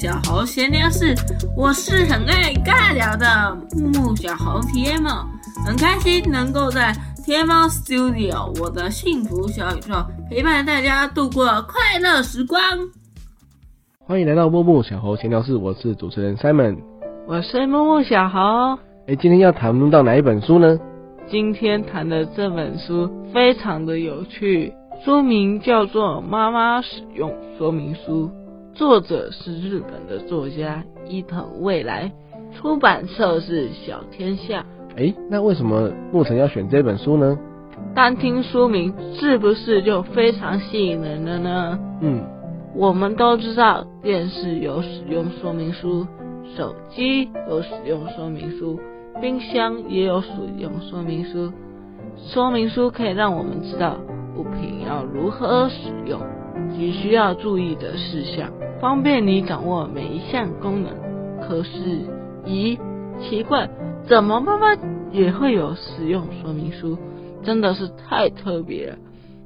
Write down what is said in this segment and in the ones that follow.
小猴闲聊室，我是很爱尬聊的木木小猴 TM，很开心能够在天猫 Studio 我的幸福小宇宙陪伴大家度过快乐时光。欢迎来到木木小猴闲聊室，我是主持人 Simon，我是木木小猴。哎，今天要谈论到哪一本书呢？今天谈的这本书非常的有趣。书名叫做《妈妈使用说明书》，作者是日本的作家伊藤未来，出版社是小天下。哎，那为什么牧尘要选这本书呢？单听书名是不是就非常吸引人了呢？嗯，我们都知道电视有使用说明书，手机有使用说明书，冰箱也有使用说明书。说明书可以让我们知道。物品要如何使用，及需要注意的事项，方便你掌握每一项功能。可是，咦，奇怪，怎么妈妈也会有使用说明书？真的是太特别了。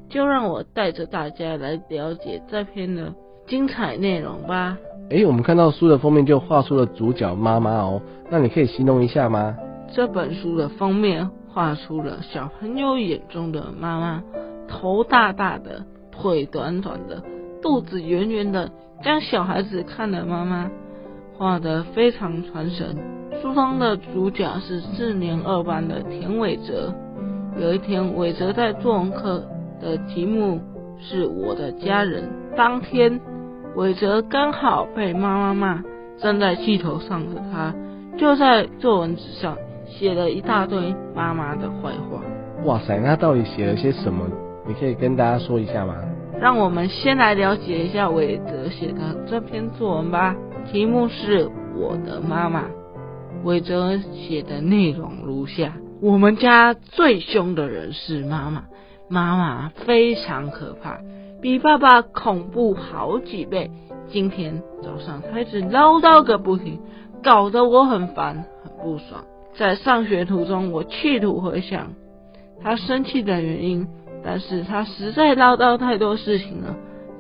就让我带着大家来了解这篇的精彩内容吧。诶，我们看到书的封面就画出了主角妈妈哦，那你可以形容一下吗？这本书的封面画出了小朋友眼中的妈妈。头大大的，腿短短的，肚子圆圆的，将小孩子看的妈妈画得非常传神。书中的主角是四年二班的田伟哲。有一天，伟哲在作文课的题目是我的家人。当天，伟哲刚好被妈妈骂，站在气头上的他，就在作文纸上写了一大堆妈妈的坏话。哇塞，那到底写了些什么？你可以跟大家说一下吗？让我们先来了解一下伟哲写的这篇作文吧。题目是我的妈妈。伟哲写的内容如下：我们家最凶的人是妈妈，妈妈非常可怕，比爸爸恐怖好几倍。今天早上她一直唠叨个不停，搞得我很烦，很不爽。在上学途中，我企图回想她生气的原因。但是他实在唠叨太多事情了，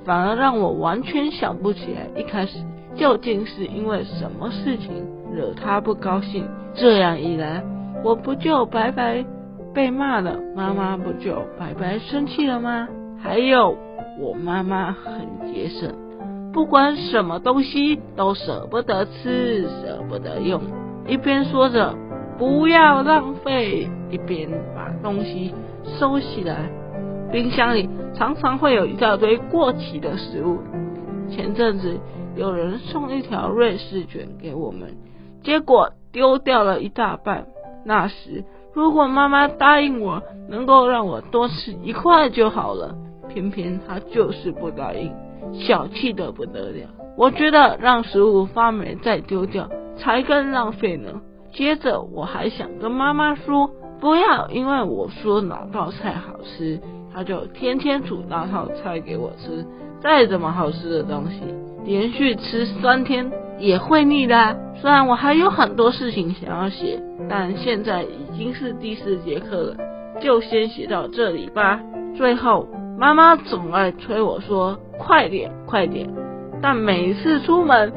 反而让我完全想不起来一开始究竟是因为什么事情惹他不高兴。这样一来，我不就白白被骂了？妈妈不就白白生气了吗？还有，我妈妈很节省，不管什么东西都舍不得吃，舍不得用，一边说着不要浪费，一边把东西收起来。冰箱里常常会有一大堆过期的食物。前阵子有人送一条瑞士卷给我们，结果丢掉了一大半。那时如果妈妈答应我能够让我多吃一块就好了，偏偏她就是不答应，小气得不得了。我觉得让食物发霉再丢掉才更浪费呢。接着我还想跟妈妈说，不要因为我说哪道菜好吃。他就天天煮那套菜给我吃，再怎么好吃的东西，连续吃三天也会腻的。虽然我还有很多事情想要写，但现在已经是第四节课了，就先写到这里吧。最后，妈妈总爱催我说快点快点，但每次出门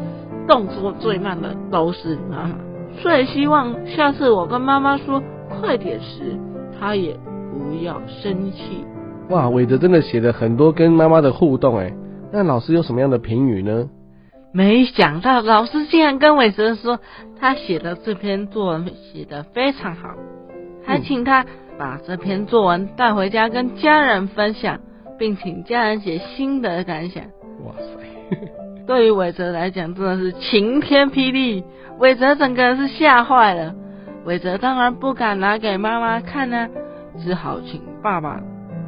动作最慢的都是妈妈，所以希望下次我跟妈妈说快点时，她也不要生气。哇，伟哲真的写了很多跟妈妈的互动诶，那老师有什么样的评语呢？没想到老师竟然跟伟哲说，他写的这篇作文写得非常好，还请他把这篇作文带回家跟家人分享，并请家人写心得感想。哇塞，对于伟哲来讲真的是晴天霹雳，伟哲整个人是吓坏了。伟哲当然不敢拿给妈妈看呢、啊，只好请爸爸。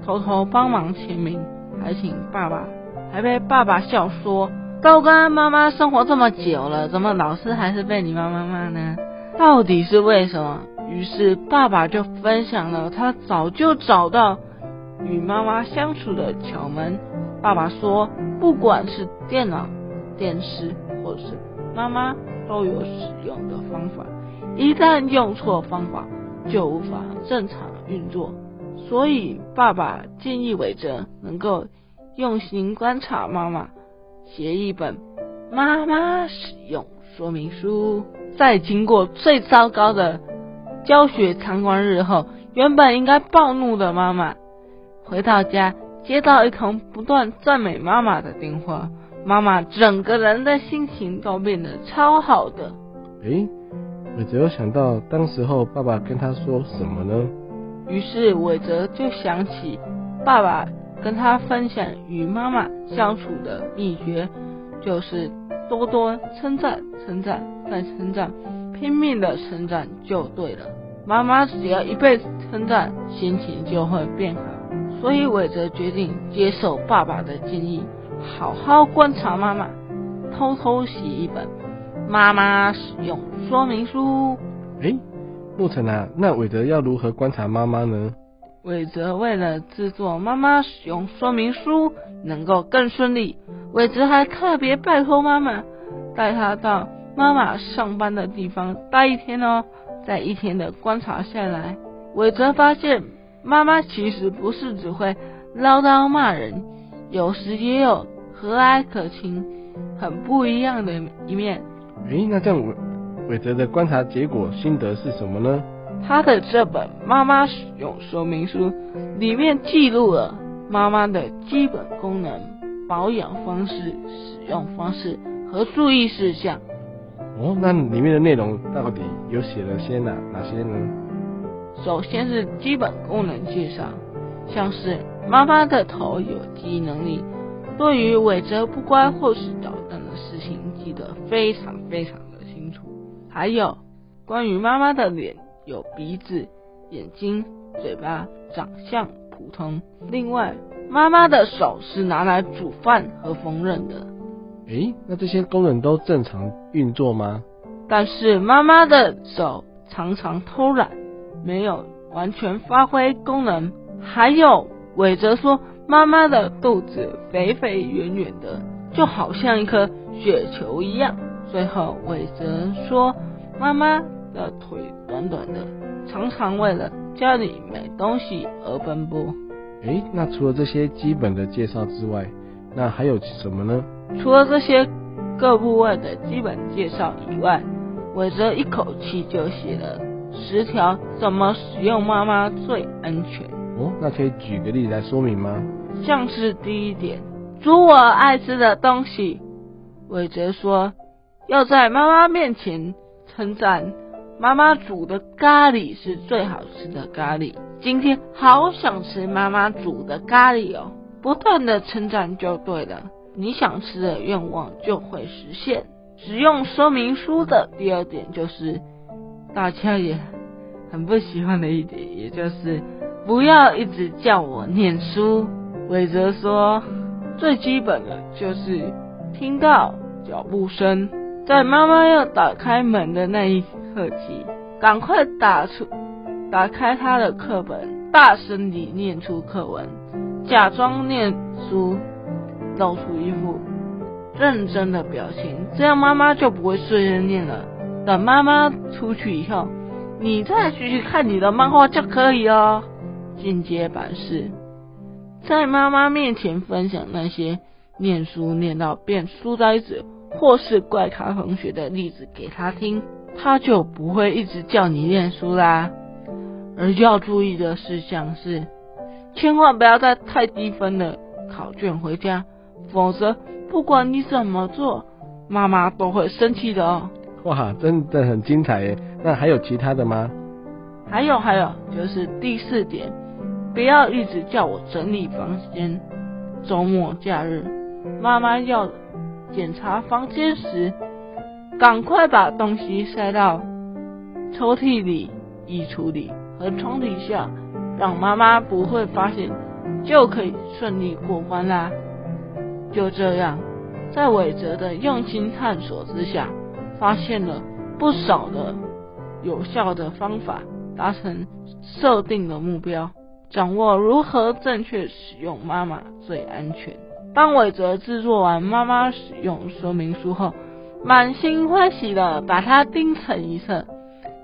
偷偷帮忙签名，还请爸爸，还被爸爸笑说：“都跟妈妈生活这么久了，怎么老是还是被你妈妈骂呢？到底是为什么？”于是爸爸就分享了他早就找到与妈妈相处的窍门。爸爸说：“不管是电脑、电视，或是妈妈，都有使用的方法。一旦用错方法，就无法正常运作。”所以，爸爸建议伟哲能够用心观察妈妈，写一本妈妈使用说明书。在经过最糟糕的教学参观日后，原本应该暴怒的妈妈回到家，接到一通不断赞美妈妈的电话，妈妈整个人的心情都变得超好的。诶，伟泽有想到当时候爸爸跟他说什么呢？于是伟泽就想起爸爸跟他分享与妈妈相处的秘诀，就是多多称赞、称赞再称赞，拼命的称赞就对了。妈妈只要一被称赞，心情就会变好。所以伟泽决定接受爸爸的建议，好好观察妈妈，偷偷写一本妈妈使用说明书。诶，牧尘啊，那韦泽要如何观察妈妈呢？韦泽为了制作妈妈使用说明书能够更顺利，韦泽还特别拜托妈妈带他到妈妈上班的地方待一天哦。在一天的观察下来，韦泽发现。妈妈其实不是只会唠叨骂人，有时也有和蔼可亲、很不一样的一面。诶，那这样伟伟泽的观察结果心得是什么呢？他的这本妈妈使用说明书里面记录了妈妈的基本功能、保养方式、使用方式和注意事项。哦，那里面的内容到底有写了些哪哪些呢？首先是基本功能介绍，像是妈妈的头有记忆能力，对于伟泽不乖或是捣蛋的事情记得非常非常。还有关于妈妈的脸有鼻子、眼睛、嘴巴，长相普通。另外，妈妈的手是拿来煮饭和缝纫的。诶，那这些功能都正常运作吗？但是妈妈的手常常偷懒。没有完全发挥功能，还有伟哲说妈妈的肚子肥肥圆圆的，就好像一颗雪球一样。最后伟泽说妈妈的腿短短的，常常为了家里买东西而奔波。诶，那除了这些基本的介绍之外，那还有什么呢？除了这些各部位的基本介绍以外，伟泽一口气就写了。十条怎么使用妈妈最安全？哦，那可以举个例子来说明吗？像是第一点，煮我爱吃的东西。伟泽说，要在妈妈面前称赞妈妈煮的咖喱是最好吃的咖喱。今天好想吃妈妈煮的咖喱哦！不断的称赞就对了，你想吃的愿望就会实现。使用说明书的第二点就是。大家也很不喜欢的一点，也就是不要一直叫我念书。伟泽说，最基本的就是听到脚步声，在妈妈要打开门的那一刻起，赶快打出打开她的课本，大声地念出课文，假装念书，露出一副认真的表情，这样妈妈就不会碎念念了。等妈妈出去以后，你再继续看你的漫画就可以哦。进阶版是，在妈妈面前分享那些念书念到变书呆子或是怪咖同学的例子给他听，他就不会一直叫你念书啦。而要注意的事项是，千万不要带太低分的考卷回家，否则不管你怎么做，妈妈都会生气的哦。哇，真的很精彩耶！那还有其他的吗？还有还有，就是第四点，不要一直叫我整理房间。周末假日，妈妈要检查房间时，赶快把东西塞到抽屉里、衣橱里和床底下，让妈妈不会发现，就可以顺利过关啦。就这样，在伟泽的用心探索之下。发现了不少的有效的方法，达成设定的目标，掌握如何正确使用妈妈最安全。当伟泽制作完妈妈使用说明书后，满心欢喜的把它钉成一册。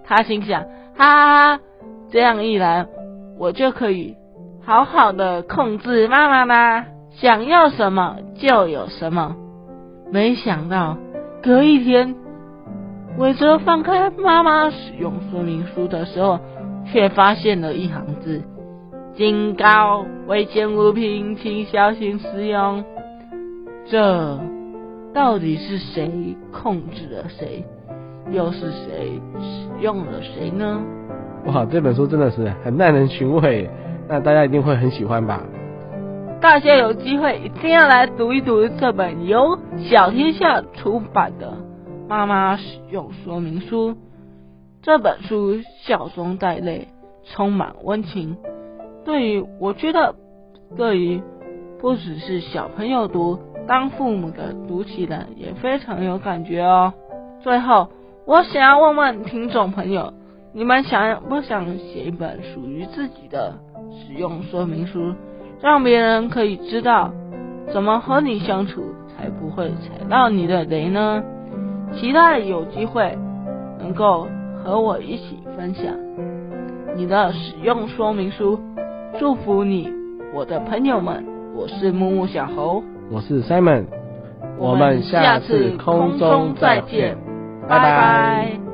他心想：哈哈，这样一来，我就可以好好的控制妈妈啦，想要什么就有什么。没想到隔一天，韦哲放开妈妈使用说明书的时候，却发现了一行字：“警告，危险物品请小心使用。”这到底是谁控制了谁？又是谁使用了谁呢？哇，这本书真的是很耐人寻味，那大家一定会很喜欢吧？大家有机会一定要来读一读这本由小天下出版的《妈妈使用说明书》。这本书笑中带泪，充满温情。对于我觉得，对于不只是小朋友读，当父母的读起来也非常有感觉哦。最后，我想要问问听众朋友，你们想不想写一本属于自己的使用说明书？让别人可以知道怎么和你相处，才不会踩到你的雷呢？期待有机会能够和我一起分享你的使用说明书。祝福你，我的朋友们！我是木木小猴，我是 Simon，我们下次空中再见，拜拜。